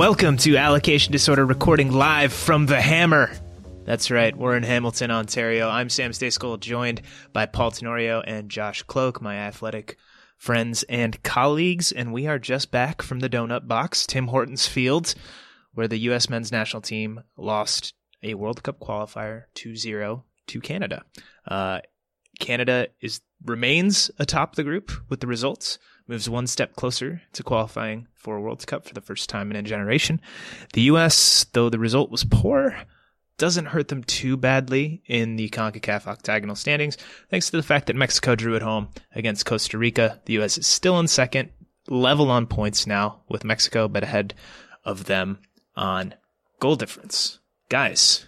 Welcome to Allocation Disorder recording live from the Hammer. That's right, we're in Hamilton, Ontario. I'm Sam Stejskal, joined by Paul Tenorio and Josh Kloke, my athletic friends and colleagues, and we are just back from the Donut Box, Tim Hortons Field, where the U.S. men's national team lost a World Cup qualifier 2-0 to Canada. Uh, Canada is remains atop the group with the results, moves one step closer to qualifying for a World Cup for the first time in a generation. The U.S., though the result was poor, doesn't hurt them too badly in the CONCACAF octagonal standings, thanks to the fact that Mexico drew at home against Costa Rica. The U.S. is still in second, level on points now with Mexico, but ahead of them on goal difference. Guys,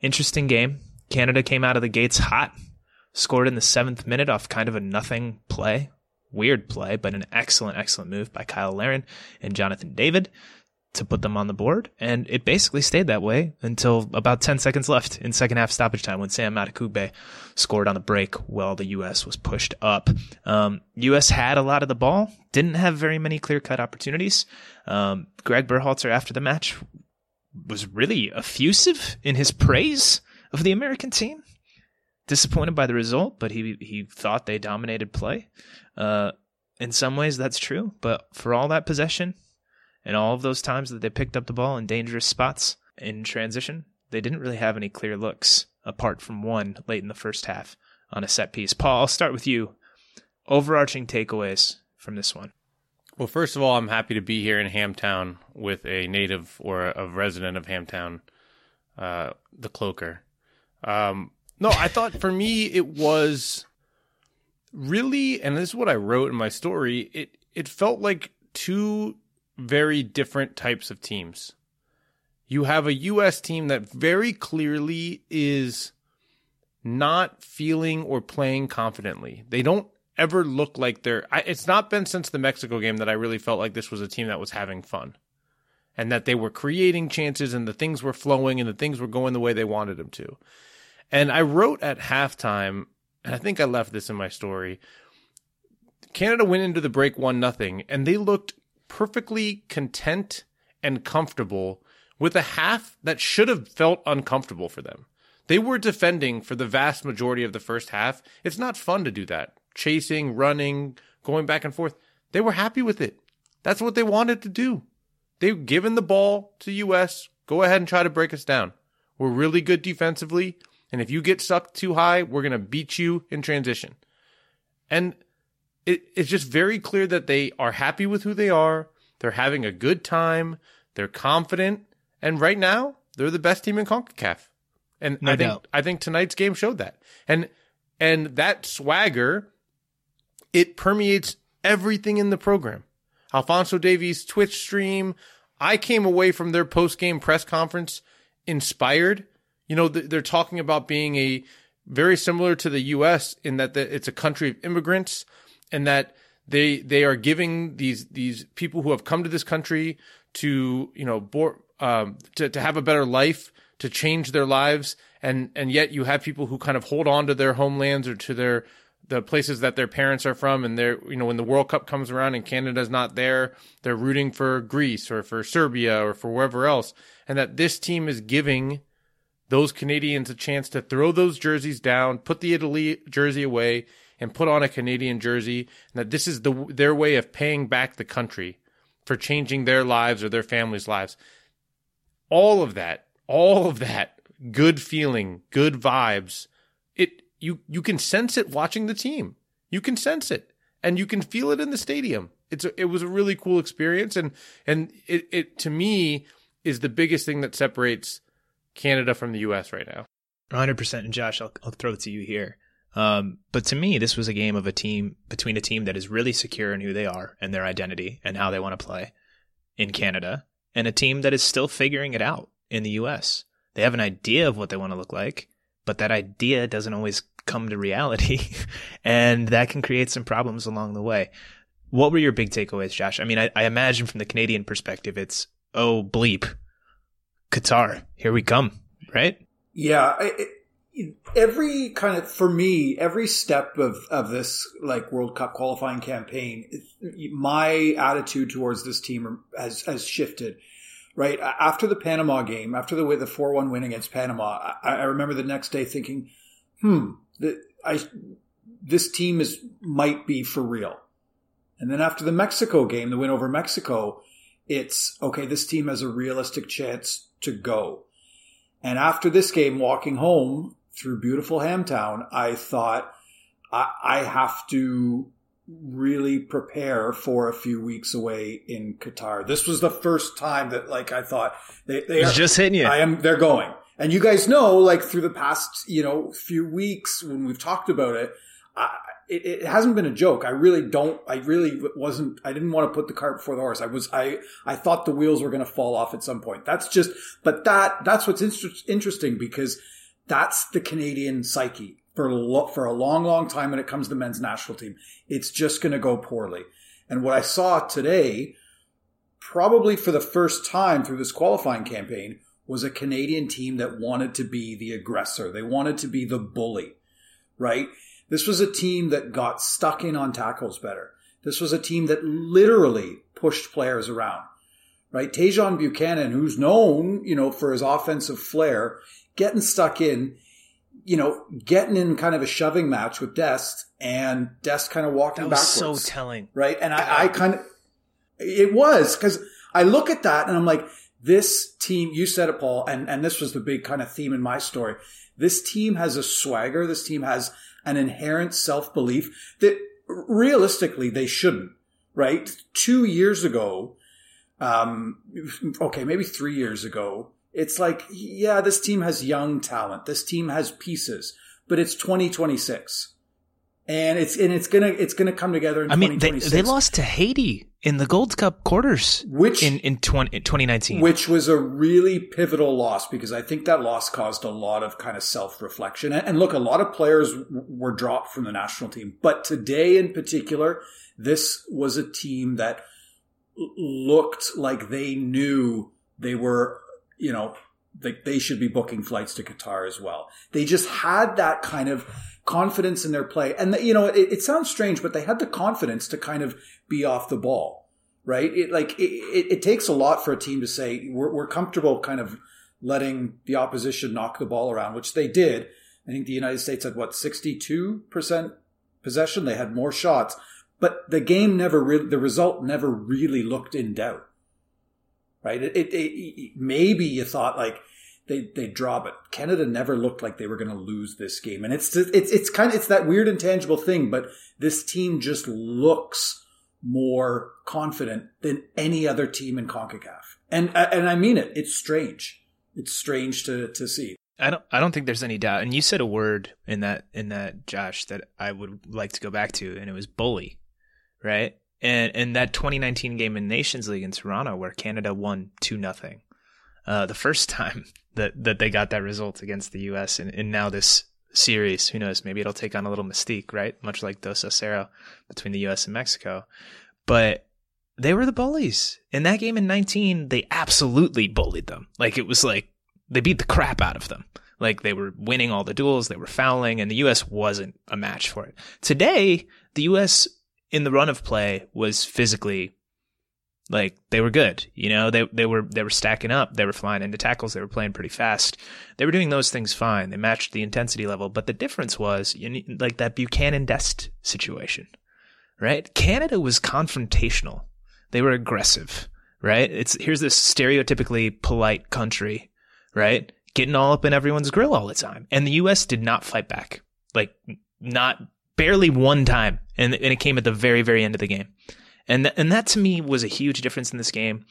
interesting game. Canada came out of the gates hot, scored in the seventh minute off kind of a nothing play. Weird play, but an excellent, excellent move by Cyle Larin and Jonathan David to put them on the board. And it basically stayed that way until about 10 seconds left in second half stoppage time when Sam Adekugbe scored on the break while the U.S. was pushed up. Um, U.S. had a lot of the ball, didn't have very many clear cut opportunities. Um, Greg Berhalter after the match was really effusive in his praise of the American team. Disappointed by the result, but he he thought they dominated play. Uh, in some ways, that's true, but for all that possession and all of those times that they picked up the ball in dangerous spots in transition, they didn't really have any clear looks apart from one late in the first half on a set piece. Paul, I'll start with you. Overarching takeaways from this one. Well, first of all, I'm happy to be here in Hamtown with a native or a resident of Hamtown, uh, the Cloaker. Um, no, I thought for me it was really, and this is what I wrote in my story. It it felt like two very different types of teams. You have a U.S. team that very clearly is not feeling or playing confidently. They don't ever look like they're. I, it's not been since the Mexico game that I really felt like this was a team that was having fun and that they were creating chances and the things were flowing and the things were going the way they wanted them to. And I wrote at halftime, and I think I left this in my story. Canada went into the break one nothing, and they looked perfectly content and comfortable with a half that should have felt uncomfortable for them. They were defending for the vast majority of the first half. It's not fun to do that. Chasing, running, going back and forth. They were happy with it. That's what they wanted to do. They've given the ball to US. Go ahead and try to break us down. We're really good defensively. And if you get sucked too high, we're going to beat you in transition. And it, it's just very clear that they are happy with who they are. They're having a good time. They're confident. And right now, they're the best team in CONCACAF. And No I think doubt. I think tonight's game showed that. And and that swagger, it permeates everything in the program. Alfonso Davies' Twitch stream. I came away from their post game press conference inspired. You know, they're talking about being a very similar to the U.S. in that it's a country of immigrants and that they they are giving these these people who have come to this country to you know um, to to have a better life, to change their lives, and and yet you have people who kind of hold on to their homelands or to their the places that their parents are from and they're you know when the world cup comes around and canada's not there they're rooting for greece or for serbia or for wherever else and that this team is giving those canadians a chance to throw those jerseys down put the italy jersey away and put on a canadian jersey and that this is the their way of paying back the country for changing their lives or their families lives all of that all of that good feeling good vibes it you you can sense it watching the team. You can sense it, and you can feel it in the stadium. It's a, it was a really cool experience, and and it, it to me is the biggest thing that separates Canada from the U.S. right now. 100%. And Josh, I'll, I'll throw it to you here. Um, but to me, this was a game of a team between a team that is really secure in who they are and their identity and how they want to play in Canada, and a team that is still figuring it out in the U.S. They have an idea of what they want to look like, but that idea doesn't always come to reality and that can create some problems along the way. What were your big takeaways, Josh? I mean, I, I imagine from the Canadian perspective, it's, oh, bleep, Qatar, here we come, right? Yeah. Every kind of, for me, every step of, of this like World Cup qualifying campaign, my attitude towards this team has, has shifted right after the Panama game, after the way the four one win against Panama, I, I, remember the next day thinking, "Hmm, the, I, this team is might be for real. And then after the Mexico game, the win over Mexico, it's okay. This team has a realistic chance to go. And after this game, walking home through beautiful Hamtown, I thought I, I have to really prepare for a few weeks away in Qatar. This was the first time that like I thought they, they are just hitting you. I am. They're going. And you guys know, like through the past, you know, few weeks when we've talked about it, I, it, it, hasn't been a joke. I really don't. I really wasn't. I didn't want to put the cart before the horse. I was. I. I thought the wheels were going to fall off at some point. That's just. But that. That's what's inter- interesting because that's the Canadian psyche for lo- for a long, long time when it comes to the men's national team. It's just going to go poorly. And what I saw today, probably for the first time through this qualifying campaign, was a Canadian team that wanted to be the aggressor. They wanted to be the bully, right? This was a team that got stuck in on tackles better. This was a team that literally pushed players around, right? Tajon Buchanan, who's known, you know, for his offensive flair, getting stuck in, you know, getting in kind of a shoving match with Dest and Dest kind of walking that was backwards. so telling. Right. And I, I kind of, it was because I look at that and I'm like, this team, you said it, Paul, and, and this was the big kind of theme in my story. This team has a swagger. This team has an inherent self belief that realistically they shouldn't, right? Two years ago, um, okay, maybe three years ago, it's like, yeah, this team has young talent. This team has pieces, but it's 2026 and it's and it's gonna it's gonna come together. I mean, they, they lost to Haiti in the Gold Cup quarters, which in in, 20, in 2019, which was a really pivotal loss because I think that loss caused a lot of kind of self reflection. And look, a lot of players were dropped from the national team, but today in particular, this was a team that looked like they knew they were, you know, they, they should be booking flights to Qatar as well. They just had that kind of confidence in their play. And, the, you know, it, it, sounds strange, but they had the confidence to kind of be off the ball, right? It like, it, it, takes a lot for a team to say, we're, we're comfortable kind of letting the opposition knock the ball around, which they did. I think the United States had what, 62% possession? They had more shots, but the game never really, the result never really looked in doubt, right? It, it, it maybe you thought like, they they draw, but Canada never looked like they were going to lose this game. And it's it's it's kind of it's that weird intangible thing, but this team just looks more confident than any other team in Concacaf. And uh, and I mean it. It's strange. It's strange to to see. I don't I don't think there's any doubt. And you said a word in that in that Josh that I would like to go back to and it was bully. Right? And and that 2019 game in Nations League in Toronto where Canada won 2 nothing uh, the first time that that they got that result against the U.S. and, and now this series. Who knows? Maybe it'll take on a little mystique, right? Much like Dos a Cero between the U.S. and Mexico. But they were the bullies in that game in 19. They absolutely bullied them. Like it was like they beat the crap out of them. Like they were winning all the duels, they were fouling, and the U.S. wasn't a match for it. Today, the U.S. in the run of play was physically like they were good. You know, they they were they were stacking up. They were flying into tackles. They were playing pretty fast. They were doing those things fine. They matched the intensity level. But the difference was you need, like that Buchanan Dest situation, right? Canada was confrontational. They were aggressive, right? It's here's this stereotypically polite country, right? Getting all up in everyone's grill all the time, and the U.S. did not fight back. Like not barely one time, and and it came at the very very end of the game. And th- and that to me was a huge difference in this game.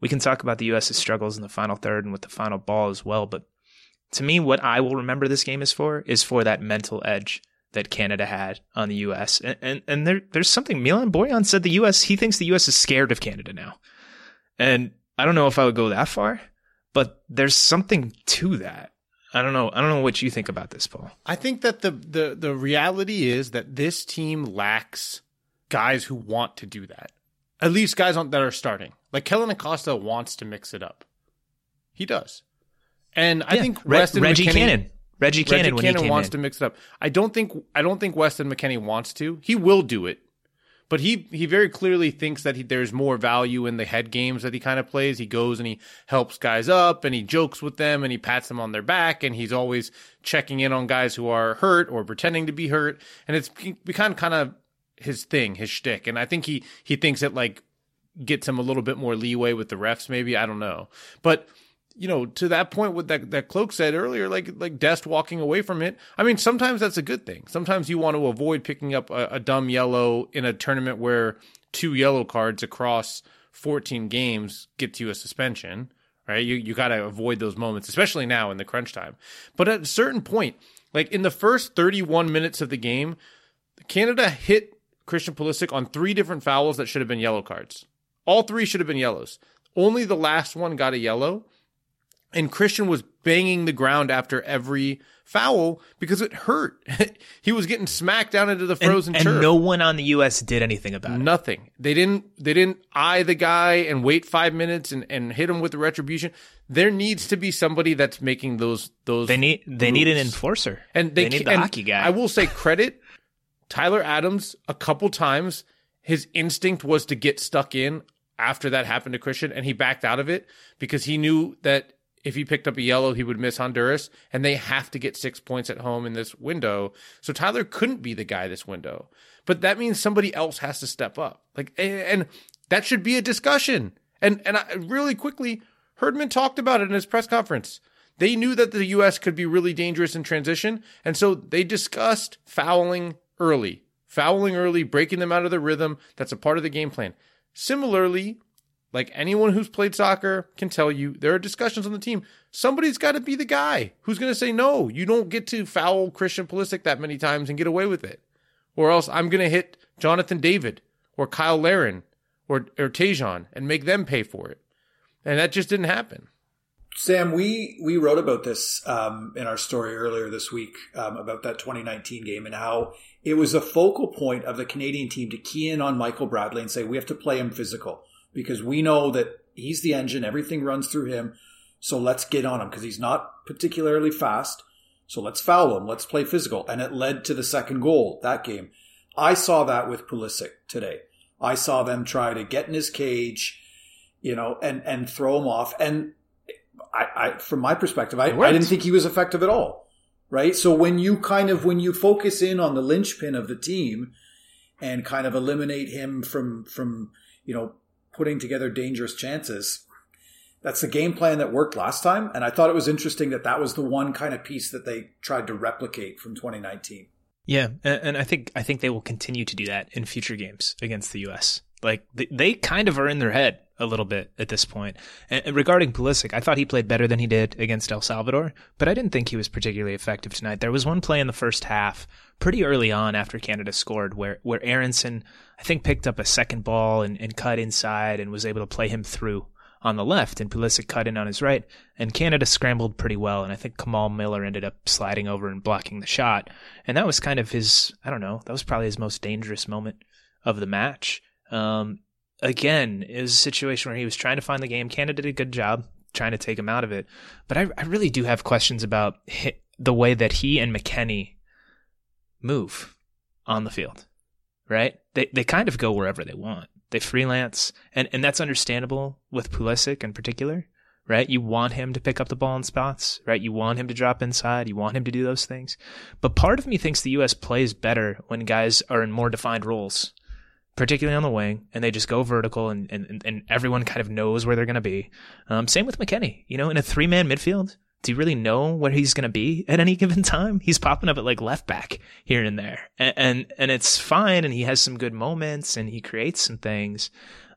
We can talk about the U.S.'s struggles in the final third and with the final ball as well, but to me, what I will remember this game is for is for that mental edge that Canada had on the U.S. And and, and there there's something Milan Borjan said the U.S. he thinks the U.S. is scared of Canada now, and I don't know if I would go that far, but there's something to that. I don't know. I don't know what you think about this, Paul. I think that the the the reality is that this team lacks guys who want to do that. At least guys on, that are starting. Like Kellyn Acosta wants to mix it up. He does. And I think Re- Weston Reggie McKennie, Cannon. Reggie Cannon, Reggie Cannon wants in. to mix it up. I don't think I don't think Weston McKennie wants to. He will do it. But he he very clearly thinks that he, there's more value in the head games that he kind of plays. He goes and he helps guys up and he jokes with them and he pats them on their back and he's always checking in on guys who are hurt or pretending to be hurt. And it's become kind of his thing, his shtick. And I think he he thinks it like gets him a little bit more leeway with the refs. Maybe I don't know, but you know, to that point, what that that Kloke said earlier, like like Dest walking away from it. I mean, sometimes that's a good thing. Sometimes you want to avoid picking up a, a dumb yellow in a tournament where two yellow cards across 14 games gets you a suspension. Right? You you got to avoid those moments, especially now in the crunch time. But at a certain point, like in the first 31 minutes of the game, Canada hit Christian Pulisic on three different fouls that should have been yellow cards. All three should have been yellows. Only the last one got a yellow. And Christian was banging the ground after every foul because it hurt. he was getting smacked down into the frozen and, turf. and no one on the U.S. did anything about it. Nothing. They didn't. They didn't eye the guy and wait five minutes and, and hit him with the retribution. There needs to be somebody that's making those those. They need they need an enforcer, and they, they need the and hockey guy. I will say credit Tyler Adams a couple times. His instinct was to get stuck in after that happened to Christian, and he backed out of it because he knew that if he picked up a yellow, he would miss Honduras, and they have to get six points at home in this window. So Tyler couldn't be the guy this window, but that means somebody else has to step up. Like, and, that should be a discussion. And and I, really quickly, Herdman talked about it in his press conference. They knew that the U.S. could be really dangerous in transition, and so they discussed fouling early, fouling early, breaking them out of the rhythm. That's a part of the game plan. Similarly, like anyone who's played soccer can tell you, there are discussions on the team. Somebody's got to be the guy who's going to say, no, you don't get to foul Christian Pulisic that many times and get away with it. Or else I'm going to hit Jonathan David or Cyle Larin or, or and make them pay for it. And that just didn't happen. Sam, we we wrote about this um, in our story earlier this week um, about that 2019 game and how it was a focal point of the Canadian team to key in on Michael Bradley and say we have to play him physical because we know that he's the engine, everything runs through him. So let's get on him because he's not particularly fast. So let's foul him. Let's play physical, and it led to the second goal that game. I saw that with Pulisic today. I saw them try to get in his cage, you know, and and throw him off and. I, I, from my perspective, I, I didn't think he was effective at all. Right. So when you kind of, when you focus in on the linchpin of the team and kind of eliminate him from, from, you know, putting together dangerous chances, that's the game plan that worked last time. And I thought it was interesting that that was the one kind of piece that they tried to replicate from 2019. Yeah, and, and I think I think they will continue to do that in future games against the U.S. Like they, they kind of are in their head a little bit at this point. And, regarding Pulisic, I thought he played better than he did against El Salvador, but I didn't think he was particularly effective tonight. There was one play in the first half, pretty early on after Canada scored, where where Aaronson I think picked up a second ball and, and cut inside and was able to play him through on the left, and Pulisic cut in on his right, and Canada scrambled pretty well, and I think Kamal Miller ended up sliding over and blocking the shot, and that was kind of his, I don't know, that was probably his most dangerous moment of the match. Um, again, it was a situation where he was trying to find the game. Canada did a good job trying to take him out of it, but I, I really do have questions about the way that he and McKennie move on the field, right? They they kind of go wherever they want. They freelance, and and that's understandable with Pulisic in particular, right? You want him to pick up the ball in spots, right? You want him to drop inside. You want him to do those things. But part of me thinks the U.S. plays better when guys are in more defined roles, particularly on the wing, and they just go vertical, and and and everyone kind of knows where they're going to be. Um, same with McKennie. You know, in a three man midfield, do you really know where he's going to be at any given time? He's popping up at like left back here and there, and, and and, it's fine, and he has some good moments, and he creates some things,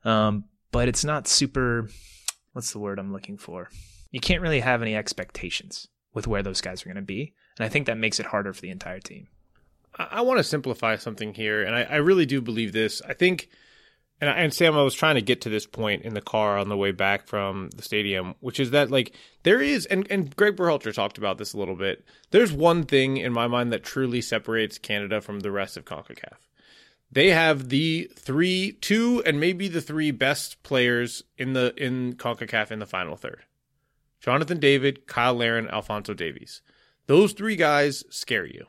um, but it's not super. What's the word I'm looking for? You can't really have any expectations with where those guys are going to be, and I think that makes it harder for the entire team. I, want to simplify something here, and I, I really do believe this. I think and, and Sam, I was trying to get to this point in the car on the way back from the stadium, which is that like there is, and and Greg Berhalter talked about this a little bit. There's one thing in my mind that truly separates Canada from the rest of Concacaf. They have the three, two, and maybe the three best players in the in Concacaf in the final third: Jonathan David, Cyle Larin, Alfonso Davies. Those three guys scare you.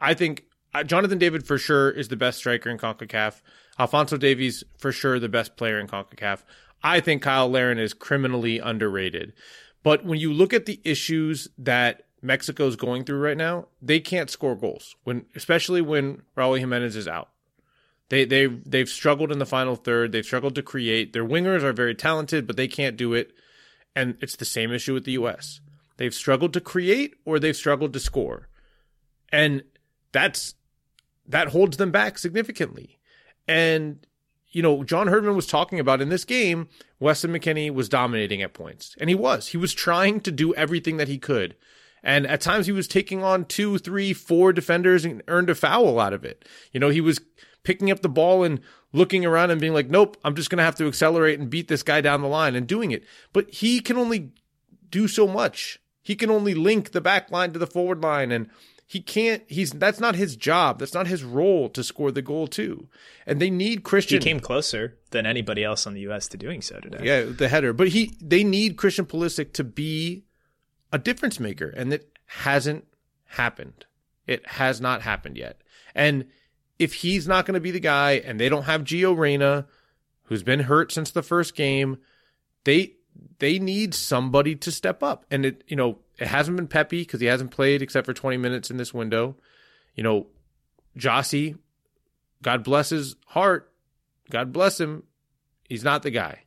I think uh, Jonathan David for sure is the best striker in Concacaf. Alfonso Davies, for sure, the best player in CONCACAF. I think Cyle Larin is criminally underrated. But when you look at the issues that Mexico is going through right now, they can't score goals. When especially when Raul Jimenez is out. They they they've struggled in the final third. They've struggled to create. Their wingers are very talented, but they can't do it. And it's the same issue with the US. They've struggled to create or they've struggled to score. And that's that holds them back significantly. And, you know, John Herdman was talking about in this game, Weston McKennie was dominating at points. And he was. He was trying to do everything that he could. And at times he was taking on two, three, four defenders and earned a foul out of it. You know, he was picking up the ball and looking around and being like, nope, I'm just going to have to accelerate and beat this guy down the line and doing it. But he can only do so much. He can only link the back line to the forward line and he can't he's that's not his job. That's not his role to score the goal too. And they need christian. He came closer than anybody else on the us to doing so today. Yeah the header. But he they need christian Pulisic to be a difference maker and it hasn't happened. It has not happened yet. And if he's not going to be the guy and they don't have Gio Reyna who's been hurt since the first game they they need somebody to step up. And it you know it hasn't been Pepi because he hasn't played except for 20 minutes in this window. You know, Gyasi, God bless his heart. God bless him. He's not the guy.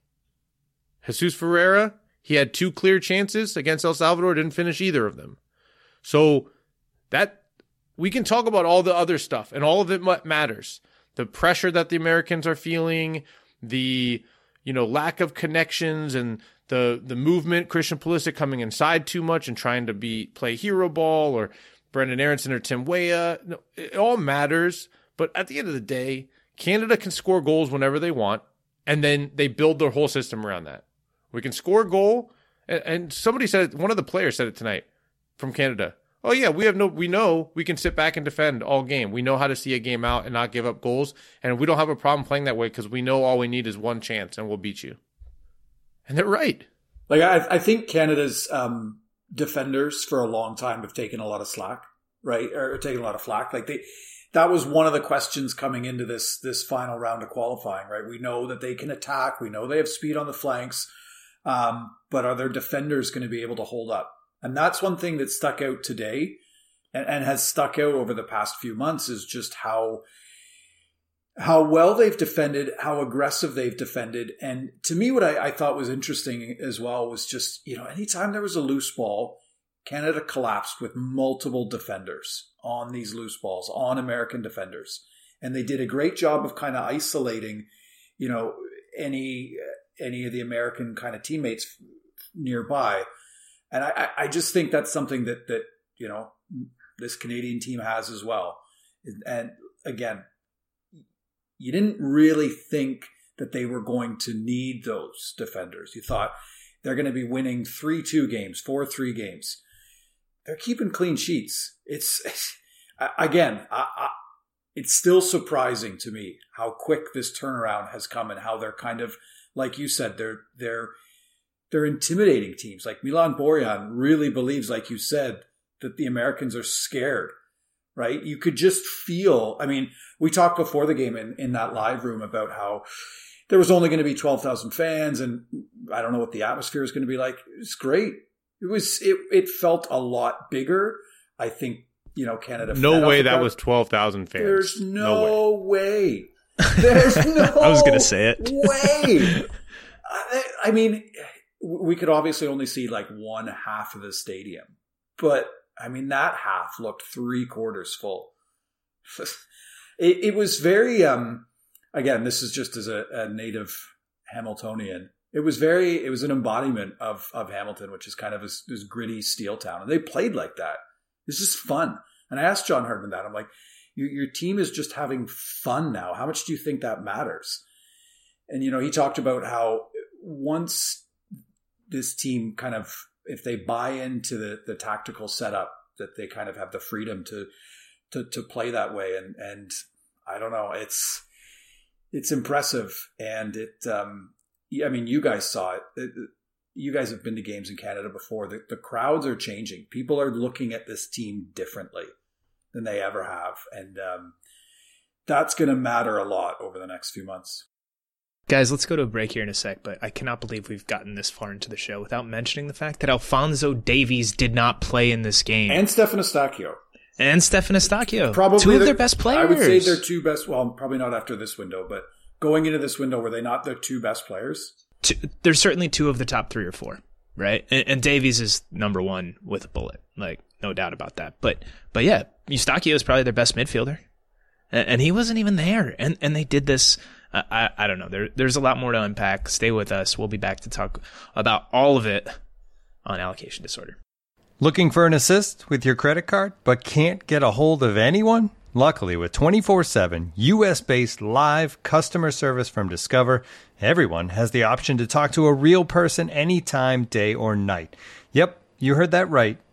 Jesus Ferreira, he had two clear chances against El Salvador, didn't finish either of them. So that we can talk about all the other stuff and all of it matters. The pressure that the Americans are feeling, the you know lack of connections and the the movement, Christian Pulisic coming inside too much and trying to be play hero ball, or Brenden Aaronson or Tim Weah. No, it all matters. But at the end of the day, Canada can score goals whenever they want, and then they build their whole system around that. We can score a goal, and, and somebody said one of the players said it tonight from Canada. Oh yeah, we have no. We know we can sit back and defend all game. We know how to see a game out and not give up goals, and we don't have a problem playing that way because we know all we need is one chance, and we'll beat you. And they're right. Like I, I think Canada's um, defenders for a long time have taken a lot of slack, right, or taken a lot of flack. Like they, that was one of the questions coming into this this final round of qualifying, right? We know that they can attack. We know they have speed on the flanks, um, but are their defenders going to be able to hold up? And that's one thing that stuck out today, and, and has stuck out over the past few months is just how how well they've defended, how aggressive they've defended. And to me, what I, I, thought was interesting as well was just, you know, anytime there was a loose ball, Canada collapsed with multiple defenders on these loose balls, on American defenders. And they did a great job of kind of isolating, you know, any any of the American kind of teammates nearby. And I, I just think that's something that that, you know, this Canadian team has as well. And again, you didn't really think that they were going to need those defenders. You thought they're going to be winning 3 2 games, 4 3 games. They're keeping clean sheets. It's, again, I, I, it's still surprising to me how quick this turnaround has come and how they're kind of, like you said, they're, they're, they're intimidating teams. Like Milan Borjan really believes, like you said, that the Americans are scared, right? You could just feel, I mean, we talked before the game in, in that live room about how there was only going to be 12,000 fans and I don't know what the atmosphere is going to be like. It's great. It was, it, it felt a lot bigger. I think, you know, Canada. No way that was 12,000 fans. There's no, no way. way. There's no I was going to say it. way. I, I mean, we could obviously only see like one half of the stadium, but I mean, that half looked three quarters full. it, it, was very, um, again, this is just as a, a, native Hamiltonian. It was very, it was an embodiment of, of Hamilton, which is kind of this, this gritty steel town. And they played like that. It's just fun. And I asked John Herdman that. I'm like, your, your team is just having fun now. How much do you think that matters? And, you know, he talked about how once this team kind of if they buy into the the tactical setup that they kind of have the freedom to to to play that way. And and I don't know it's it's impressive. And it um I mean you guys saw it, it you guys have been to games in Canada before. The, the crowds are changing. People are looking at this team differently than they ever have. And um that's going to matter a lot over the next few months Guys, let's go to a break here in a sec, but I cannot believe we've gotten this far into the show without mentioning the fact that Alfonso Davies did not play in this game. And Stefan Eustaquio. And Stefan Eustaquio. Probably two of their best players. I would say they're two best, well, probably not after this window, but going into this window, were they not their two best players? Two, there's certainly two of the top three or four, right? And, and Davies is number one with a bullet, like, no doubt about that. But, but yeah, Eustaquio is probably their best midfielder. And, and he wasn't even there. And, and they did this I, I don't know. There, there's a lot more to unpack. Stay with us. We'll be back to talk about all of it on allocation disorder. Looking for an assist with your credit card, but can't get a hold of anyone? Luckily, with 24 7 US based live customer service from Discover, everyone has the option to talk to a real person anytime, day or night. Yep, you heard that right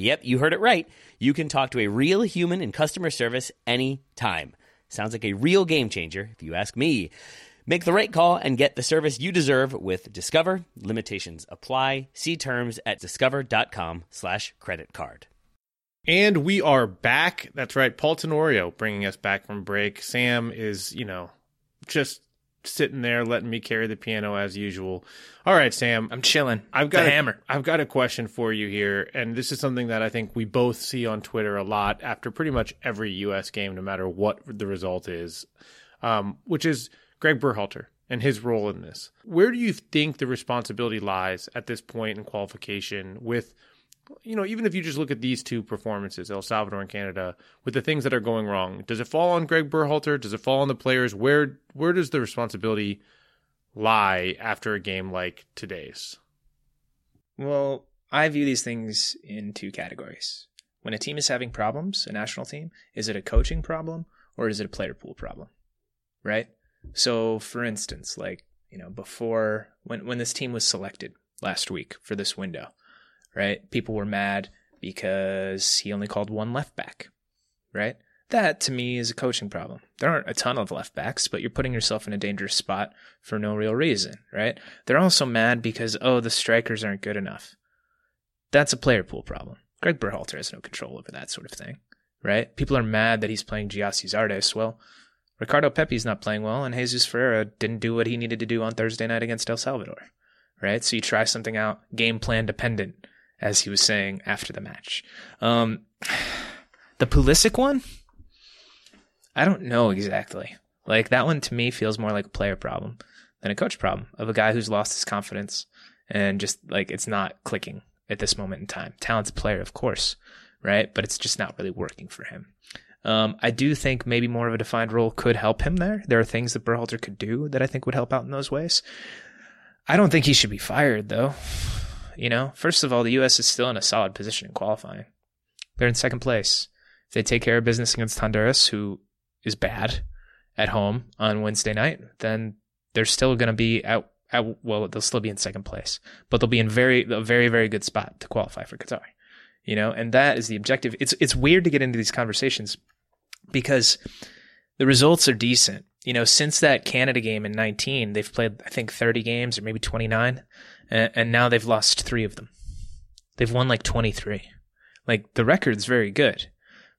Yep, you heard it right. You can talk to a real human in customer service anytime. Sounds like a real game changer, if you ask me. Make the right call and get the service you deserve with Discover. Limitations apply. See terms at discover.com slash credit card. And we are back. That's right. Paul Tenorio bringing us back from break. Sam is, you know, just sitting there letting me carry the piano as usual. All right, Sam. I'm chilling. I've got a hammer. I've got a question for you here, and this is something that I think we both see on Twitter a lot after pretty much every U.S. game, no matter what the result is, um, which is Greg Berhalter and his role in this. Where do you think the responsibility lies at this point in qualification with – you know, even if you just look at these two performances, El Salvador and Canada, with the things that are going wrong, does it fall on Greg Berhalter? Does it fall on the players? Where where does the responsibility lie after a game like today's? Well, I view these things in two categories. When a team is having problems, a national team, is it a coaching problem or is it a player pool problem? Right? So, for instance, like, you know, before when when this team was selected last week for this window, right? People were mad because he only called one left back, right? That to me is a coaching problem. There aren't a ton of left backs, but you're putting yourself in a dangerous spot for no real reason, right? They're also mad because, oh, the strikers aren't good enough. That's a player pool problem. Greg Berhalter has no control over that sort of thing, right? People are mad that he's playing Gyasi Zardes. Well, Ricardo Pepi's not playing well, and Jesus Ferreira didn't do what he needed to do on Thursday night against El Salvador, right? So you try something out, game plan dependent as he was saying after the match. Um, the Pulisic one, I don't know exactly. Like that one to me feels more like a player problem than a coach problem of a guy who's lost his confidence and just like it's not clicking at this moment in time. Talented player, of course, right? But it's just not really working for him. Um, I do think maybe more of a defined role could help him there. There are things that Berhalter could do that I think would help out in those ways. I don't think he should be fired, though. You know, first of all, the U.S. is still in a solid position in qualifying. They're in second place. If they take care of business against Honduras, who is bad at home on Wednesday night, then they're still going to be out, out. Well, they'll still be in second place, but they'll be in very a very very good spot to qualify for Qatar. You know, and that is the objective. It's it's weird to get into these conversations because the results are decent. You know, since that Canada game in 19, they've played I think 30 games or maybe 29, and, and now they've lost three of them. They've won like 23. Like the record's very good,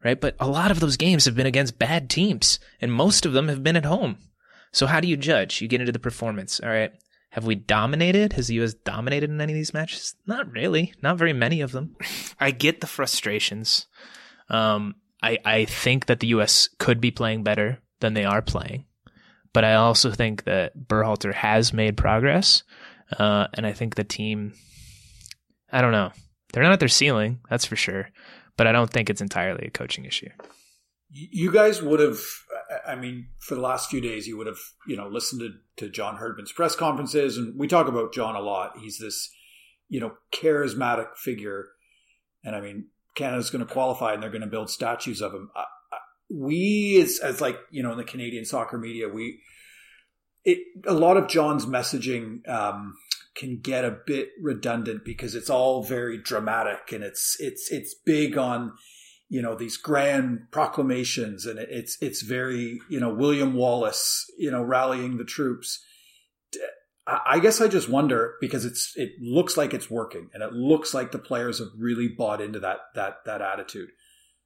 right? But a lot of those games have been against bad teams, and most of them have been at home. So how do you judge? You get into the performance. All right. Have we dominated? Has the U.S. dominated in any of these matches? Not really. Not very many of them. I get the frustrations. Um, I, I think that the U.S. could be playing better than they are playing. But I also think that Berhalter has made progress. Uh, and I think the team, I don't know. They're not at their ceiling, that's for sure. But I don't think it's entirely a coaching issue. You guys would have, I mean, for the last few days, you would have, you know, listened to, to John Herdman's press conferences. And we talk about John a lot. He's this, you know, charismatic figure. And I mean, Canada's going to qualify and they're going to build statues of him. We, as, as like, you know, in the Canadian soccer media, we, it, a lot of John's messaging, um, can get a bit redundant because it's all very dramatic and it's, it's, it's big on, you know, these grand proclamations and it's, it's very, you know, William Wallace, you know, rallying the troops. I guess I just wonder because it's it looks like it's working and it looks like the players have really bought into that that that attitude.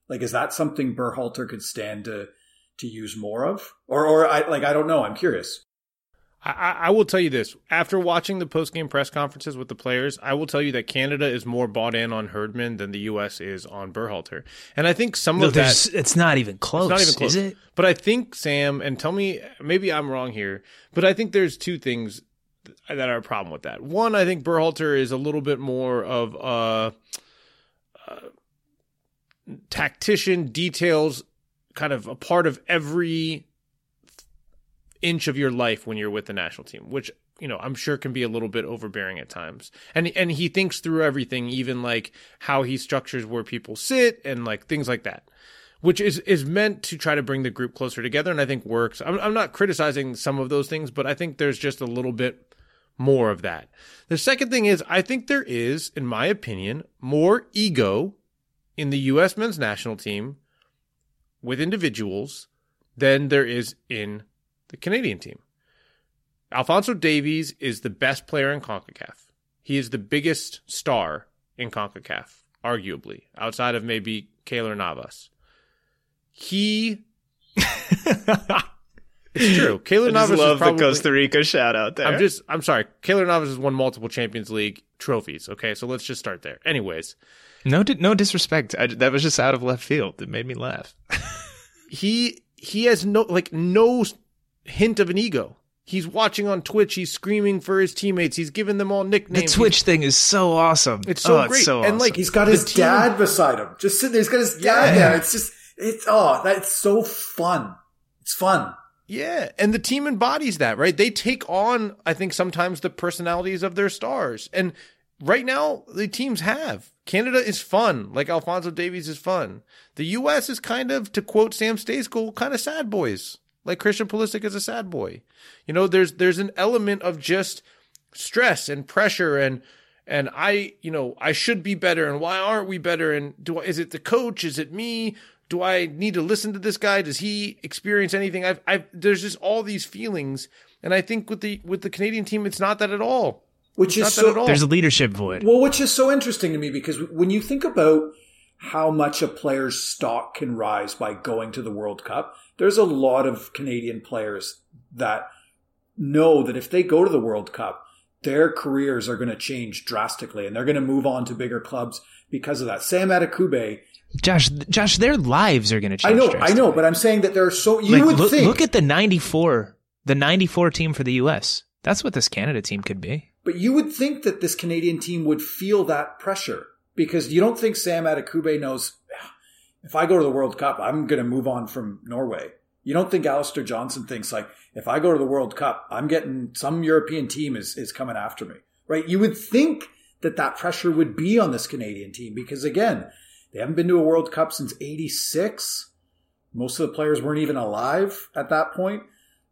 Like, is that something Berhalter could stand to to use more of, or or I like I don't know. I'm curious. I, I will tell you this: after watching the post game press conferences with the players, I will tell you that Canada is more bought in on Herdman than the U.S. is on Berhalter, and I think some no, of that it's not even close. It's not even close, is it? But I think Sam, and tell me maybe I'm wrong here, but I think there's two things that are a problem with that. One, I think Berhalter is a little bit more of a, a tactician, details kind of a part of every inch of your life when you're with the national team, which you know I'm sure can be a little bit overbearing at times. And and he thinks through everything, even like how he structures where people sit and like things like that which is is meant to try to bring the group closer together and I think works. I'm I'm not criticizing some of those things, but I think there's just a little bit more of that. The second thing is I think there is in my opinion more ego in the US men's national team with individuals than there is in the Canadian team. Alfonso Davies is the best player in CONCACAF. He is the biggest star in CONCACAF, arguably, outside of maybe Keylor Navas he it's true. Keylor Navas love probably, the Costa Rica shout out there. I'm just I'm sorry. Keylor Navas has won multiple Champions League trophies. Okay, so let's just start there. Anyways, no no disrespect. I, that was just out of left field. It made me laugh. he he has no like no hint of an ego. He's watching on Twitch. He's screaming for his teammates. He's giving them all nicknames. The Twitch thing is so awesome. It's so oh, great. It's so and awesome. like He's got his team- dad beside him, just sitting there. He's got his dad Yeah. there. It's just it's oh, that's so fun. It's fun. Yeah, and the team embodies that, right? They take on, I think, sometimes the personalities of their stars. And right now, the teams have. Canada is fun, like Alfonso Davies is fun. The U.S. is kind of, to quote Sam Stejskal, kind of sad boys. Like Christian Pulisic is a sad boy. You know, there's there's an element of just stress and pressure and and I, you know, I should be better and why aren't we better and do I, is it the coach? Is it me? Do I need to listen to this guy? Does he experience anything? I've, I've, there's just all these feelings. And I think with the, with the Canadian team, it's not that at all. Which It's is not that so at all. There's a leadership void. Well, which is so interesting to me because when you think about how much a player's stock can rise by going to the World Cup, there's a lot of Canadian players that know that if they go to the World Cup, their careers are going to change drastically and they're going to move on to bigger clubs because of that. Sam Adekugbe Josh, Josh, their lives are going to change. I know, I know, but I'm saying that there are so you Like, would look, think look at the '94, the '94 team for the U.S. That's what this Canada team could be. But you would think that this Canadian team would feel that pressure because you don't think Sam Adekugbe knows if I go to the World Cup, I'm going to move on from Norway. You don't think Alistair Johnston thinks like, if I go to the World Cup, I'm getting some European team is, is coming after me, right? You would think that that pressure would be on this Canadian team because again, they haven't been to a World Cup since 86. Most of the players weren't even alive at that point.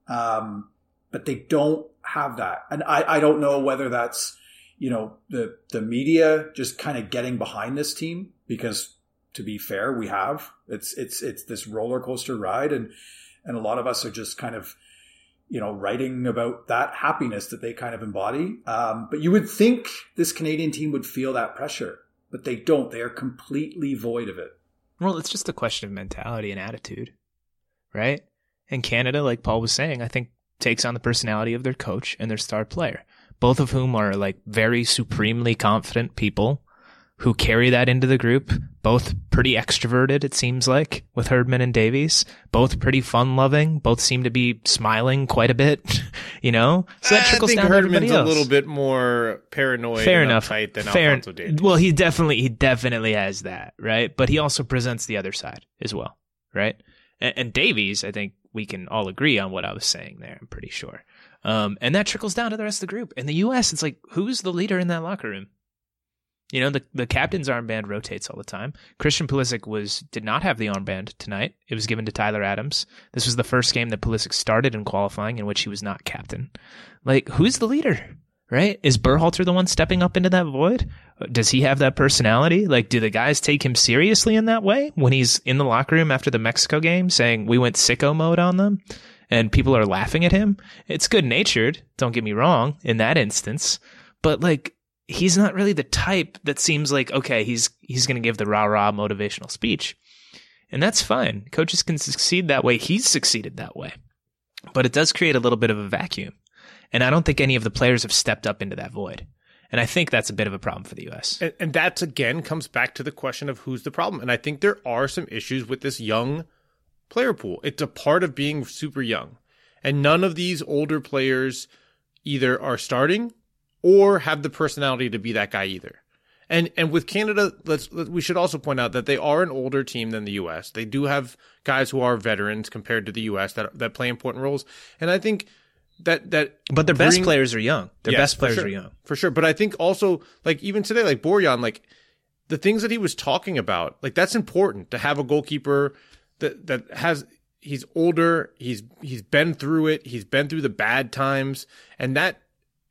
Um, but they don't have that. And I, I don't know whether that's, you know, the, the media just kind of getting behind this team because to be fair, we have. It's it's it's this roller coaster ride, and and a lot of us are just kind of you know writing about that happiness that they kind of embody. Um, but you would think this Canadian team would feel that pressure, but they don't. They are completely void of it. Well, it's just a question of mentality and attitude, right? And Canada, like Paul was saying, I think takes on the personality of their coach and their star player, both of whom are like very supremely confident people who carry that into the group. Both pretty extroverted, it seems like, with Herdman and Davies. Both pretty fun loving. Both seem to be smiling quite a bit, you know? So that trickles I think down Herdman's a little bit more paranoid Fair and enough. uptight than Fair. Alfonso Davies. Well, he definitely, he definitely has that, right? But he also presents the other side as well, right? And, and Davies, I think we can all agree on what I was saying there. I'm pretty sure. Um, and that trickles down to the rest of the group. In the U.S., it's like, who's the leader in that locker room? You know, the the captain's armband rotates all the time. Christian Pulisic was did not have the armband tonight. It was given to Tyler Adams. This was the first game that Pulisic started in qualifying in which he was not captain. Like, who's the leader? Right? Is Berhalter the one stepping up into that void? Does he have that personality? Like, do the guys take him seriously in that way when he's in the locker room after the Mexico game saying we went sicko mode on them and people are laughing at him? It's good natured, don't get me wrong, in that instance. But like, he's not really the type that seems like okay he's he's going to give the rah rah motivational speech and that's fine coaches can succeed that way he's succeeded that way but it does create a little bit of a vacuum and i don't think any of the players have stepped up into that void and i think that's a bit of a problem for the us And, and that's again comes back to the question of who's the problem. And I think there are some issues with this young player pool. It's a part of being super young. And none of these older players either are starting or have the personality to be that guy either. And and with Canada, let's let, we should also point out that they are an older team than the U.S. They do have guys who are veterans compared to the U.S. that that play important roles. And I think that that but their best players are young their Yes, best players sure. are young For sure. But I think also, like, even today, like Borjan, like, the things that he was talking about, like, that's important to have a goalkeeper that, that has, he's older, he's, he's been through it, he's been through the bad times, and that,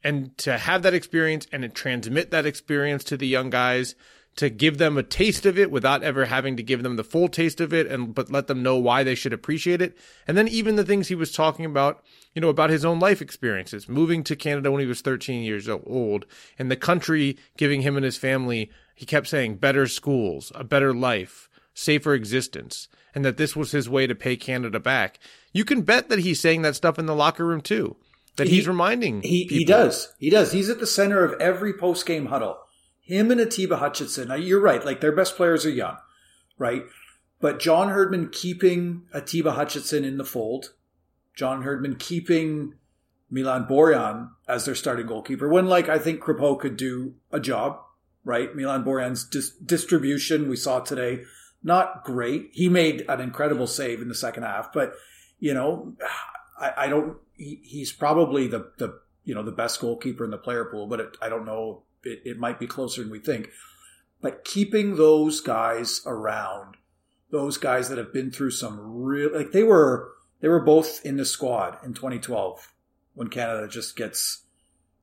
and to have that experience and to transmit that experience to the young guys, to give them a taste of it without ever having to give them the full taste of it and but let them know why they should appreciate it and then even the things he was talking about you know about his own life experiences moving to Canada when he was 13 years old and the country giving him and his family he kept saying better schools a better life safer existence and that this was his way to pay Canada back you can bet that he's saying that stuff in the locker room too that He- he's reminding He people. he does. He does. He's at the center of every post game huddle. Him and Atiba Hutchinson. Now you're right. Like their best players are young, right? But John Herdman keeping Atiba Hutchinson in the fold. John Herdman keeping Milan Borjan as their starting goalkeeper. When like I think Crépeau could do a job, right? Milan Borjan's dis- distribution we saw today, not great. He made an incredible save in the second half, but you know, I, I don't. He, he's probably the the you know the best goalkeeper in the player pool, but it, I don't know. It, it might be closer than we think. But keeping those guys around, those guys that have been through some real like they were they were both in the squad in 2012 when Canada just gets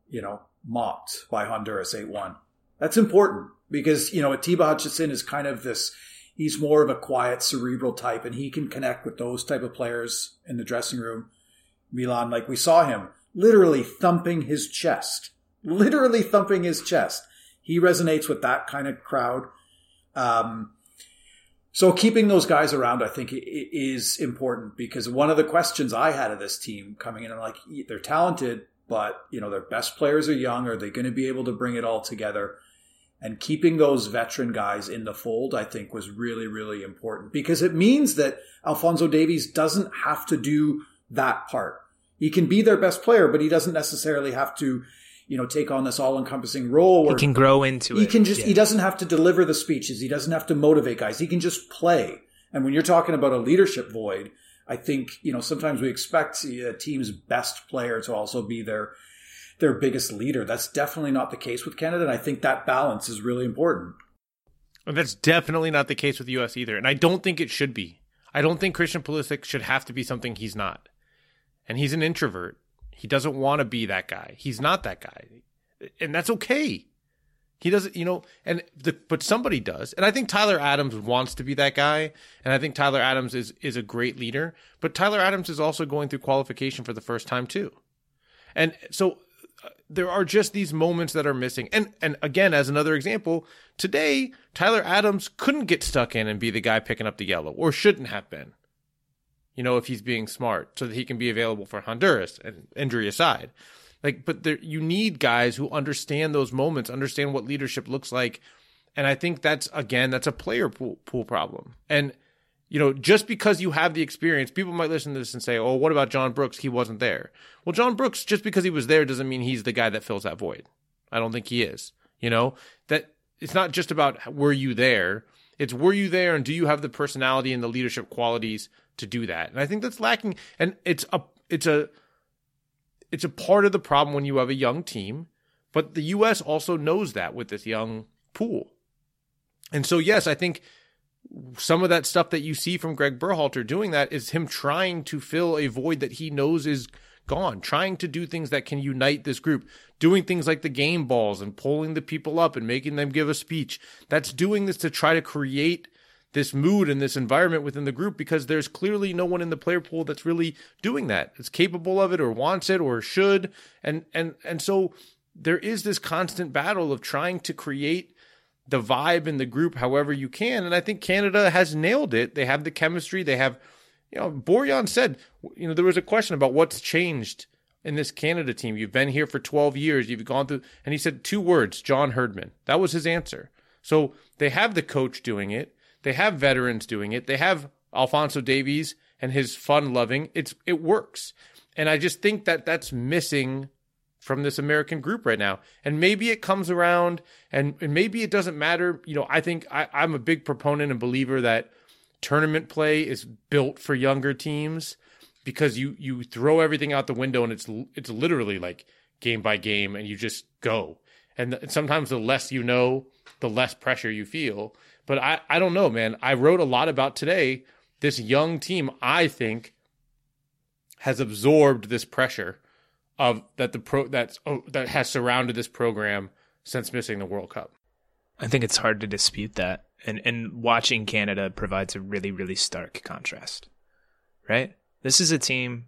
you know mopped by Honduras 8-1. That's important because you know Atiba Hutchinson is kind of this he's more of a quiet cerebral type and he can connect with those type of players in the dressing room. Milan like we saw him literally thumping his chest. Literally thumping his chest. He resonates with that kind of crowd. Um, so keeping those guys around, I think, is important because one of the questions I had of this team coming in, I'm like, they're talented, but you know, their best players are young. Are they going to be able to bring it all together? And keeping those veteran guys in the fold, I think, was really, really important because it means that Alfonso Davies doesn't have to do that part. He can be their best player, but he doesn't necessarily have to, you know, take on this all-encompassing role. He can grow into he it. can just Yeah. he doesn't have to deliver the speeches. He doesn't have to motivate guys. He can just play. And when you're talking about a leadership void, I think you know sometimes we expect a team's best player to also be their their biggest leader. That's definitely not the case with Canada, and I think that balance is really important. And that's definitely not the case with the US either. And I don't think it should be. I don't think Christian Pulisic should have to be something he's not. And he's an introvert. He doesn't want to be that guy. He's not that guy. And that's okay. He doesn't, you know, and the, but somebody does. And I think Tyler Adams wants to be that guy. And I think Tyler Adams is is a great leader, but Tyler Adams is also going through qualification for the first time too. And so uh, there are just these moments that are missing. And and again, as another example, today Tyler Adams couldn't get stuck in and be the guy picking up the yellow, or shouldn't have been. You know, if he's being smart, so that he can be available for Honduras, and injury aside. Like, but there, you need guys who understand those moments, understand what leadership looks like, and I think that's again that's a player pool, pool problem. And you know, just because you have the experience, people might listen to this and say, "Oh, what about John Brooks? He wasn't there." Well, John Brooks, just because he was there, doesn't mean he's the guy that fills that void. I don't think he is. You know that it's not just about were you there; it's were you there, and do you have the personality and the leadership qualities to do that? And I think that's lacking. And it's a it's a it's a part of the problem when you have a young team, but the U.S. also knows that with this young pool. And so, yes, I think some of that stuff that you see from Greg Berhalter doing that is him trying to fill a void that he knows is gone, trying to do things that can unite this group, doing things like the game balls and pulling the people up and making them give a speech. That's doing this to try to create this mood and this environment within the group because there's clearly no one in the player pool that's really doing that. It's capable of it or wants it or should. And and and so there is this constant battle of trying to create the vibe in the group however you can. And I think Canada has nailed it. They have the chemistry. They have, you know, Borjan said, you know, there was a question about what's changed in this Canada team. You've been here for 12 years. You've gone through, and he said two words, John Herdman. That was his answer. So they have the coach doing it. They have veterans doing it. They have Alfonso Davies and his fun loving. It's, it works. And I just think that that's missing from this American group right now. And maybe it comes around and, and maybe it doesn't matter. You know, I think I, I'm a big proponent and believer that tournament play is built for younger teams because you you throw everything out the window and it's it's literally like game by game and you just go. And th- sometimes the less you know, the less pressure you feel. But I, I don't know, man. I wrote a lot about today. This young team, I think, has absorbed this pressure of that the pro that's oh, that has surrounded this program since missing the World Cup. I think it's hard to dispute that. And and watching Canada provides a really, really stark contrast. Right? This is a team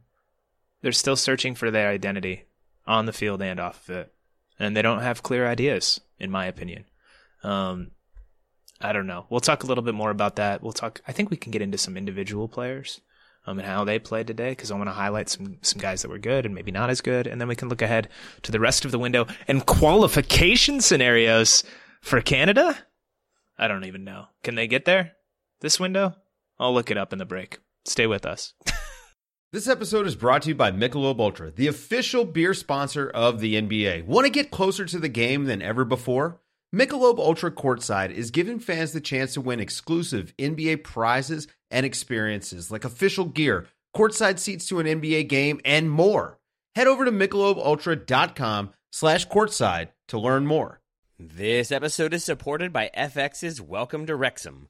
they're still searching for their identity on the field and off of it. And they don't have clear ideas, in my opinion. Um I don't know. We'll talk a little bit more about that. We'll talk I think we can get into some individual players um, and how they played today because I want to highlight some some guys that were good and maybe not as good, and then we can look ahead to the rest of the window and qualification scenarios for Canada. I don't even know. Can they get there this window? I'll look it up in the break. Stay with us. This episode is brought to you by Michelob Ultra, the official beer sponsor of the NBA. Want to get closer to the game than ever before? Michelob Ultra Courtside is giving fans the chance to win exclusive NBA prizes and experiences like official gear, courtside seats to an NBA game, and more. Head over to michelobultra.com slash courtside to learn more. This episode is supported by FX's Welcome to Wrexham.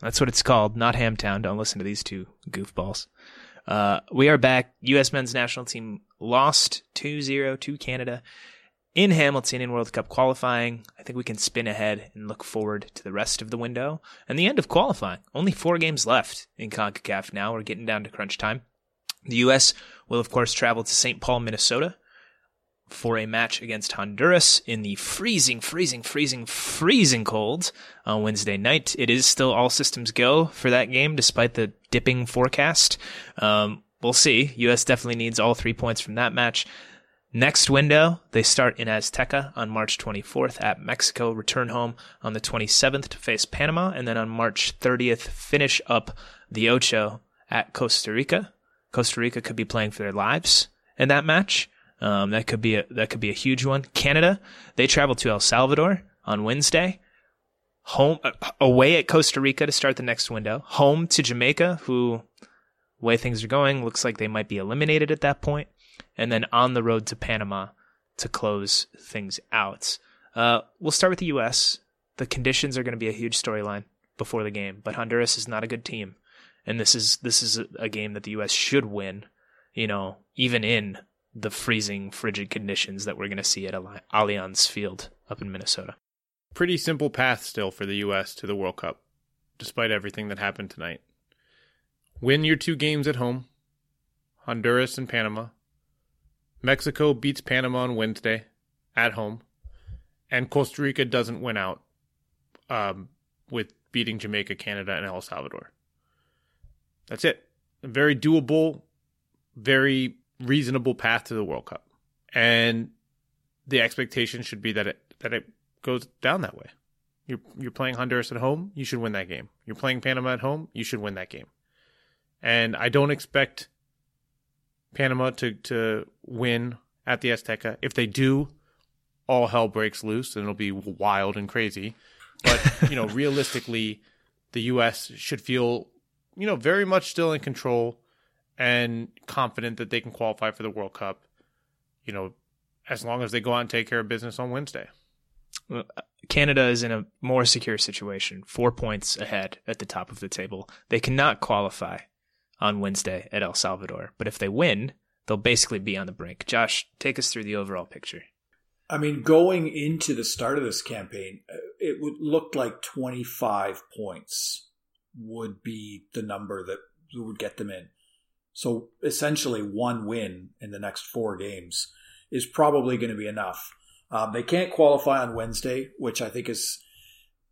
That's what it's called, not Hamtown. Don't listen to these two goofballs. Uh, we are back. U.S. men's national team lost 2 0 to Canada in Hamilton in World Cup qualifying. I think we can spin ahead and look forward to the rest of the window and the end of qualifying. Only four games left in CONCACAF now. We're getting down to crunch time. The U.S. will, of course, travel to St. Paul, Minnesota for a match against Honduras in the freezing, freezing, freezing, freezing cold on Wednesday night. It is still all systems go for that game, despite the dipping forecast. Um, we'll see. U.S. definitely needs all three points from that match. Next window, they start in Azteca on March 24th at Mexico, return home on the 27th to face Panama, and then on March 30th, finish up the Ocho at Costa Rica. Costa Rica could be playing for their lives in that match. Um, that could be a that could be a huge one. Canada, they travel to El Salvador on Wednesday. Home uh, away at Costa Rica to start the next window. Home to Jamaica, who way things are going looks like they might be eliminated at that point. point, and then on the road to Panama to close things out. Uh, we'll start with the U.S. The conditions are going to be a huge storyline before the game, but Honduras is not a good team, and this is this is a game that the U.S. should win. You know, even in the freezing, frigid conditions that we're going to see at Allianz Field up in Minnesota. Pretty simple path still for the U.S. to the World Cup, despite everything that happened tonight. Win your two games at home Honduras and Panama. Mexico beats Panama on Wednesday at home. And Costa Rica doesn't win out um, with beating Jamaica, Canada, and El Salvador. That's it. Very doable, very reasonable path to the World Cup. And the expectation should be that it that it goes down that way. You're you're playing Honduras at home, you should win that game. You're playing Panama at home, you should win that game. And I don't expect Panama to to win at the Azteca. If they do, all hell breaks loose and it'll be wild and crazy. But, you know, realistically, the US should feel, you know, very much still in control and confident that they can qualify for the World Cup, you know, as long as they go out and take care of business on Wednesday. Canada is in a more secure situation, four points ahead at the top of the table. They cannot qualify on Wednesday at El Salvador, but if they win, they'll basically be on the brink. Josh, take us through the overall picture. I mean, going into the start of this campaign, uh, it would look like 25 points would be the number that would get them in. So essentially, one win in the next four games is probably going to be enough. Um, they can't qualify on Wednesday, which I think is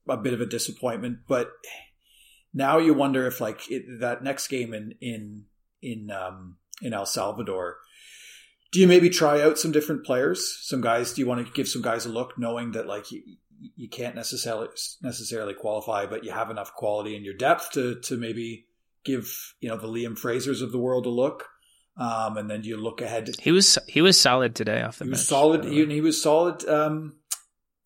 a bit of a disappointment. But now you wonder if, like, it, that next game in in in um, in El Salvador, do you maybe try out some different players? Some guys? Do you want to give some guys a look, knowing that like you, you can't necessarily necessarily qualify, but you have enough quality in your depth to to maybe give you know the Liam Frasers of the world a look. Um, and then you look ahead. He was he was solid today off the he bench. Was solid. He, he, was solid um,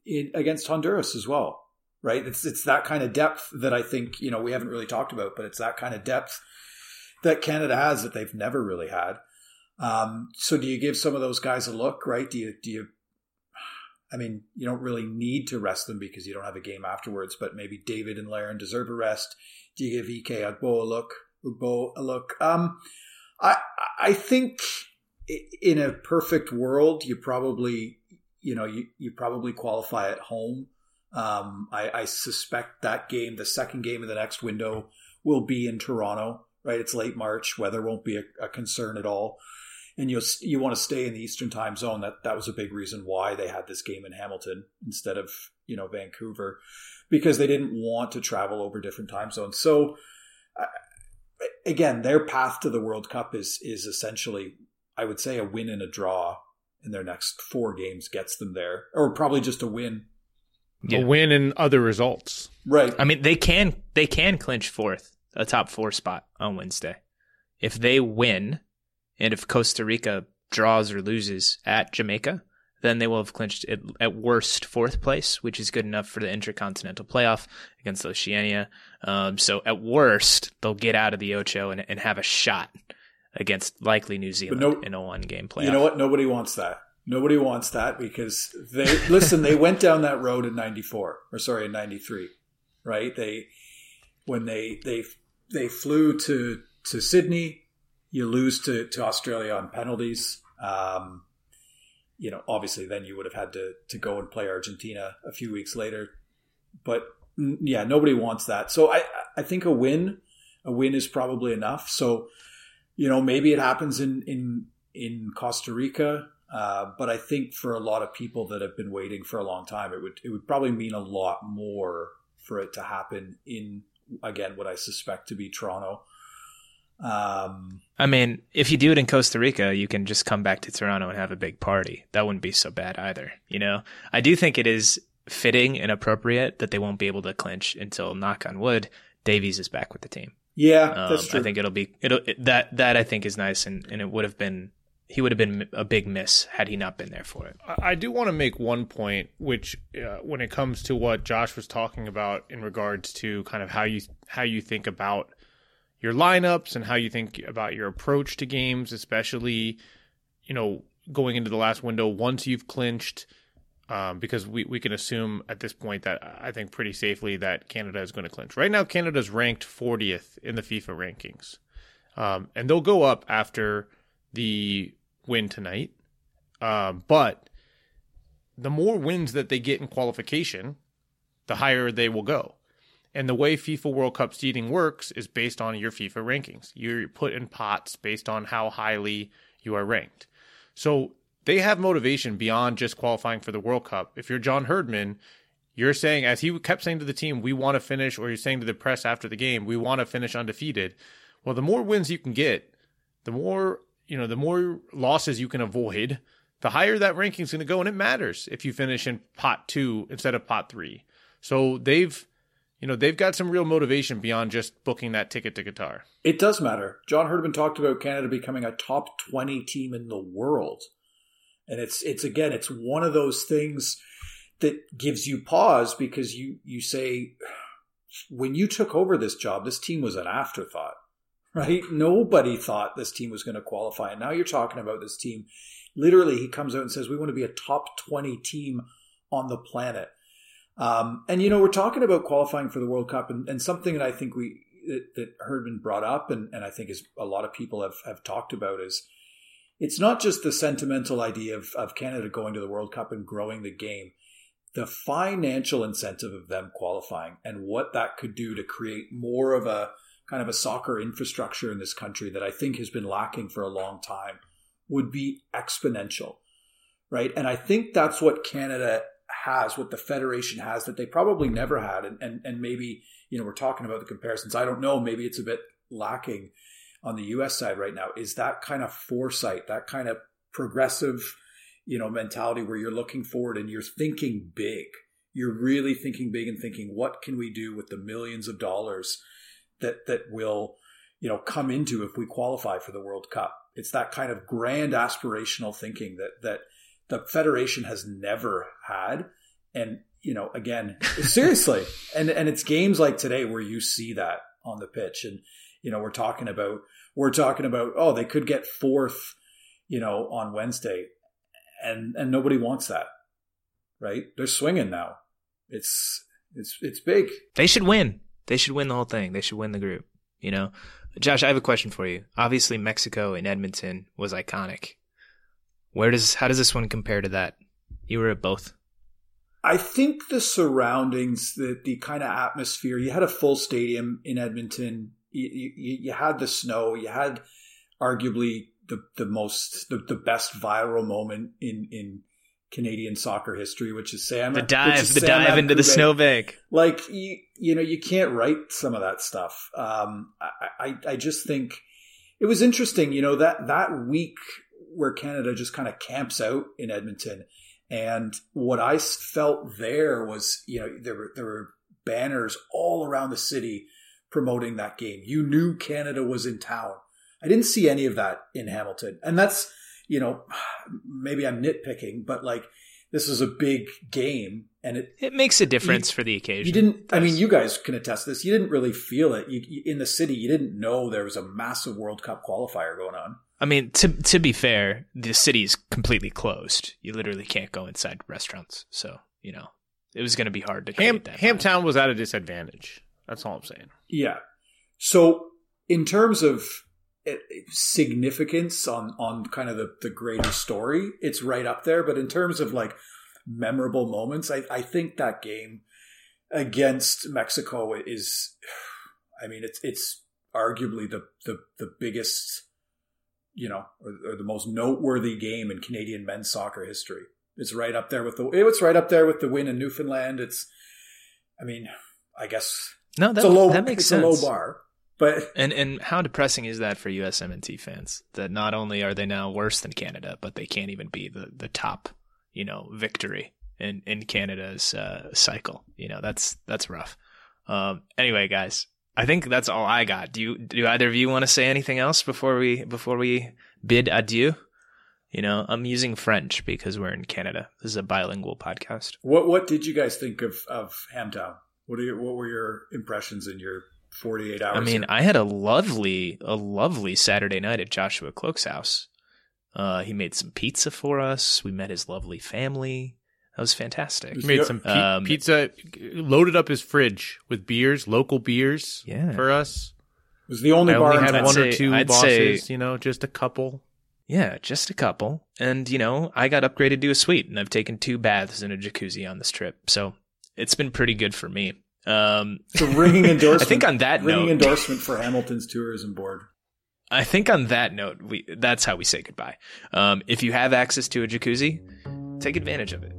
in, against Honduras as well. Right. It's it's that kind of depth that I think you know we haven't really talked about, but it's that kind of depth that Canada has that they've never really had. Um, so do you give some of those guys a look? Right. Do you do you? I mean, you don't really need to rest them because you don't have a game afterwards. But maybe David and Larin deserve a rest. Do you give Ike Ugbo a look? Ugbo a look? Um, I I think in a perfect world, you probably you know you, you probably qualify at home. Um, I, I suspect that game, the second game of the next window, will be in Toronto. Right, it's late March. Weather won't be a, a concern at all and you you want to stay in the Eastern Time Zone. That that was a big reason why they had this game in Hamilton instead of you know Vancouver because they didn't want to travel over different time zones. So uh, again, their path to the World Cup is is essentially, I would say, a win and a draw in their next four games gets them there, or probably just a win. Yeah. A win and other results, right? I mean, they can they can clinch fourth, a top four spot on Wednesday, if they win, and if Costa Rica draws or loses at Jamaica then they will have clinched at, at, worst fourth place, which is good enough for the intercontinental playoff against Oceania. Um, so at worst, they'll get out of the Ocho and, and have a shot against likely New Zealand no, in a one game playoff. You know what? Nobody wants that. Nobody wants that because they listen. They went down that road in '94, or sorry, in '93, right? They when they they they flew to to Sydney. You lose to to Australia on penalties. Um, you know, obviously then you would have had to to go and play Argentina a few weeks later. But yeah, nobody wants that. So I I think a win, a win is probably enough. So you know, maybe it happens in in in Costa Rica. Uh, but I think for a lot of people that have been waiting for a long time, it would it would probably mean a lot more for it to happen in again what I suspect to be Toronto. Um, I mean, if you do it in Costa Rica, you can just come back to Toronto and have a big party. That wouldn't be so bad either. You know, I do think it is fitting and appropriate that they won't be able to clinch until knock on wood, Davies is back with the team. Yeah, um, that's true. I think it'll be it'll it, that that I think is nice, and and it would have been he would have been a big miss had he not been there for it. I do want to make one point, which uh, when it comes to what Josh was talking about in regards to kind of how you how you think about your lineups and how you think about your approach to games, especially you know going into the last window once you've clinched um, because we, we can assume at this point that I think pretty safely that Canada is going to clinch. Right now, Canada is ranked 40th in the FIFA rankings, um, and they'll go up after the win tonight. Um, but the more wins that they get in qualification, the higher they will go. And the way FIFA World Cup seeding works is based on your FIFA rankings. You're put in pots based on how highly you are ranked. So they have motivation beyond just qualifying for the World Cup. If you're John Herdman, you're saying, as he kept saying to the team, we want to finish, or you're saying to the press after the game, we want to finish undefeated. Well, the more wins you can get, the more, you know, the more losses you can avoid, the higher that ranking is going to go. And it matters if you finish in pot two instead of pot three. So they've, you know, they've got some real motivation beyond just booking that ticket to Qatar. It does matter. John Herdman talked about Canada becoming a top 20 team in the world. And it's it's again, it's one of those things that gives you pause because you you say when you took over this job, this team was an afterthought, right? Nobody thought this team was going to qualify. And now you're talking about this team. Literally, he comes out and says, We want to be a top 20 team on the planet. Um, and, you know, we're talking about qualifying for the World Cup and, and something that I think we, that, that Herdman brought up and, and I think is a lot of people have, have talked about is it's not just the sentimental idea of, of Canada going to the World Cup and growing the game. The financial incentive of them qualifying and what that could do to create more of a kind of a soccer infrastructure in this country that I think has been lacking for a long time would be exponential. Right. And I think that's what Canada has, what the Federation has that they probably never had. And, and, and maybe, you know, we're talking about the comparisons. I don't know. Maybe it's a bit lacking on the US side right now is that kind of foresight, that kind of progressive, you know, mentality where you're looking forward and you're thinking big. You're really thinking big and thinking, what can we do with the millions of dollars that that will, you know, come into if we qualify for the World Cup? It's that kind of grand aspirational thinking that that the federation has never had. And, you know, again, seriously. And and it's games like today where you see that on the pitch. And, you know, we're talking about we're talking about oh they could get fourth you know on wednesday. And and nobody wants that right? They're swinging now. It's it's it's big. They should win. They should win the whole thing. They should win the group you know? Josh i have a question for you. Obviously mexico in edmonton was iconic where does how does this one compare to that you were at both I think the surroundings, the the kind of atmosphere. You had a full stadium in Edmonton you, you, you had the snow, you had arguably the the most the, the best viral moment in in Canadian soccer history, which is Sam. The dive, the Sam dive into the snowbank. Like you, you know, you can't write some of that stuff. Um, I, I, I just think it was interesting. You know that that week where Canada just kind of camps out in Edmonton, and what I felt there was, you know, there were there were banners all around the city promoting that game. You knew Canada was in town. I didn't see any of that in Hamilton. And that's, you know, maybe I'm nitpicking, but like this is a big game and it it makes a difference you, for the occasion. You didn't I mean you guys can attest this. You didn't really feel it. You, you, in the city you didn't know there was a massive World Cup qualifier going on. I mean, to to be fair, the city's completely closed. You literally can't go inside restaurants. So, you know, it was going to be hard to Ham, that Hamtown was at a disadvantage. That's all I'm saying. Yeah. So in terms of eh, significance on on kind of the, the greater story, it's right up there. But in terms of like memorable moments, I, I think that game against Mexico is, I mean, it's it's arguably the the, the biggest you know, or, or, the most noteworthy game in Canadian men's soccer history. It's right up there with the. It's right up there with the win in Newfoundland. It's, I mean, I guess no, that, it's a low, that makes it's sense. a low bar. But and and how depressing is that for USMNT fans? That not only are they now worse than Canada, but they can't even be the the top, you know, victory in in Canada's uh, cycle. You know, that's that's rough. Um, anyway, guys, I think that's all I got. Do you do either of you want to say anything else before we before we bid adieu? You know, I'm using French because we're in Canada. This is a bilingual podcast. What what did you guys think of of Hamtown? What are your, what were your impressions in your 48 hours? I mean, I had a lovely a lovely Saturday night at Joshua Kloke's house. Uh, he made some pizza for us. We met his lovely family. That was fantastic. He made some pi- um, pizza, loaded up his fridge with beers, local beers yeah. for us. It was the only I bar only had in one say- or two I'd bosses, say- you know, just a couple. Yeah, just a couple. And, you know, I got upgraded to a suite and I've taken two baths and a jacuzzi on this trip. So it's been pretty good for me. Um, It's a ringing endorsement. I think on that note, ringing note, endorsement for Hamilton's tourism board. I think on that note, we that's how we say goodbye. Um, if you have access to a jacuzzi, take advantage of it.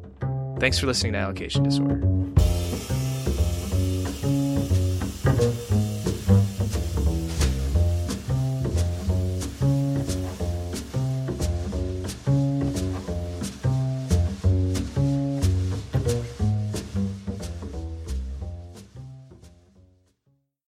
Thanks for listening to Allocation Disorder.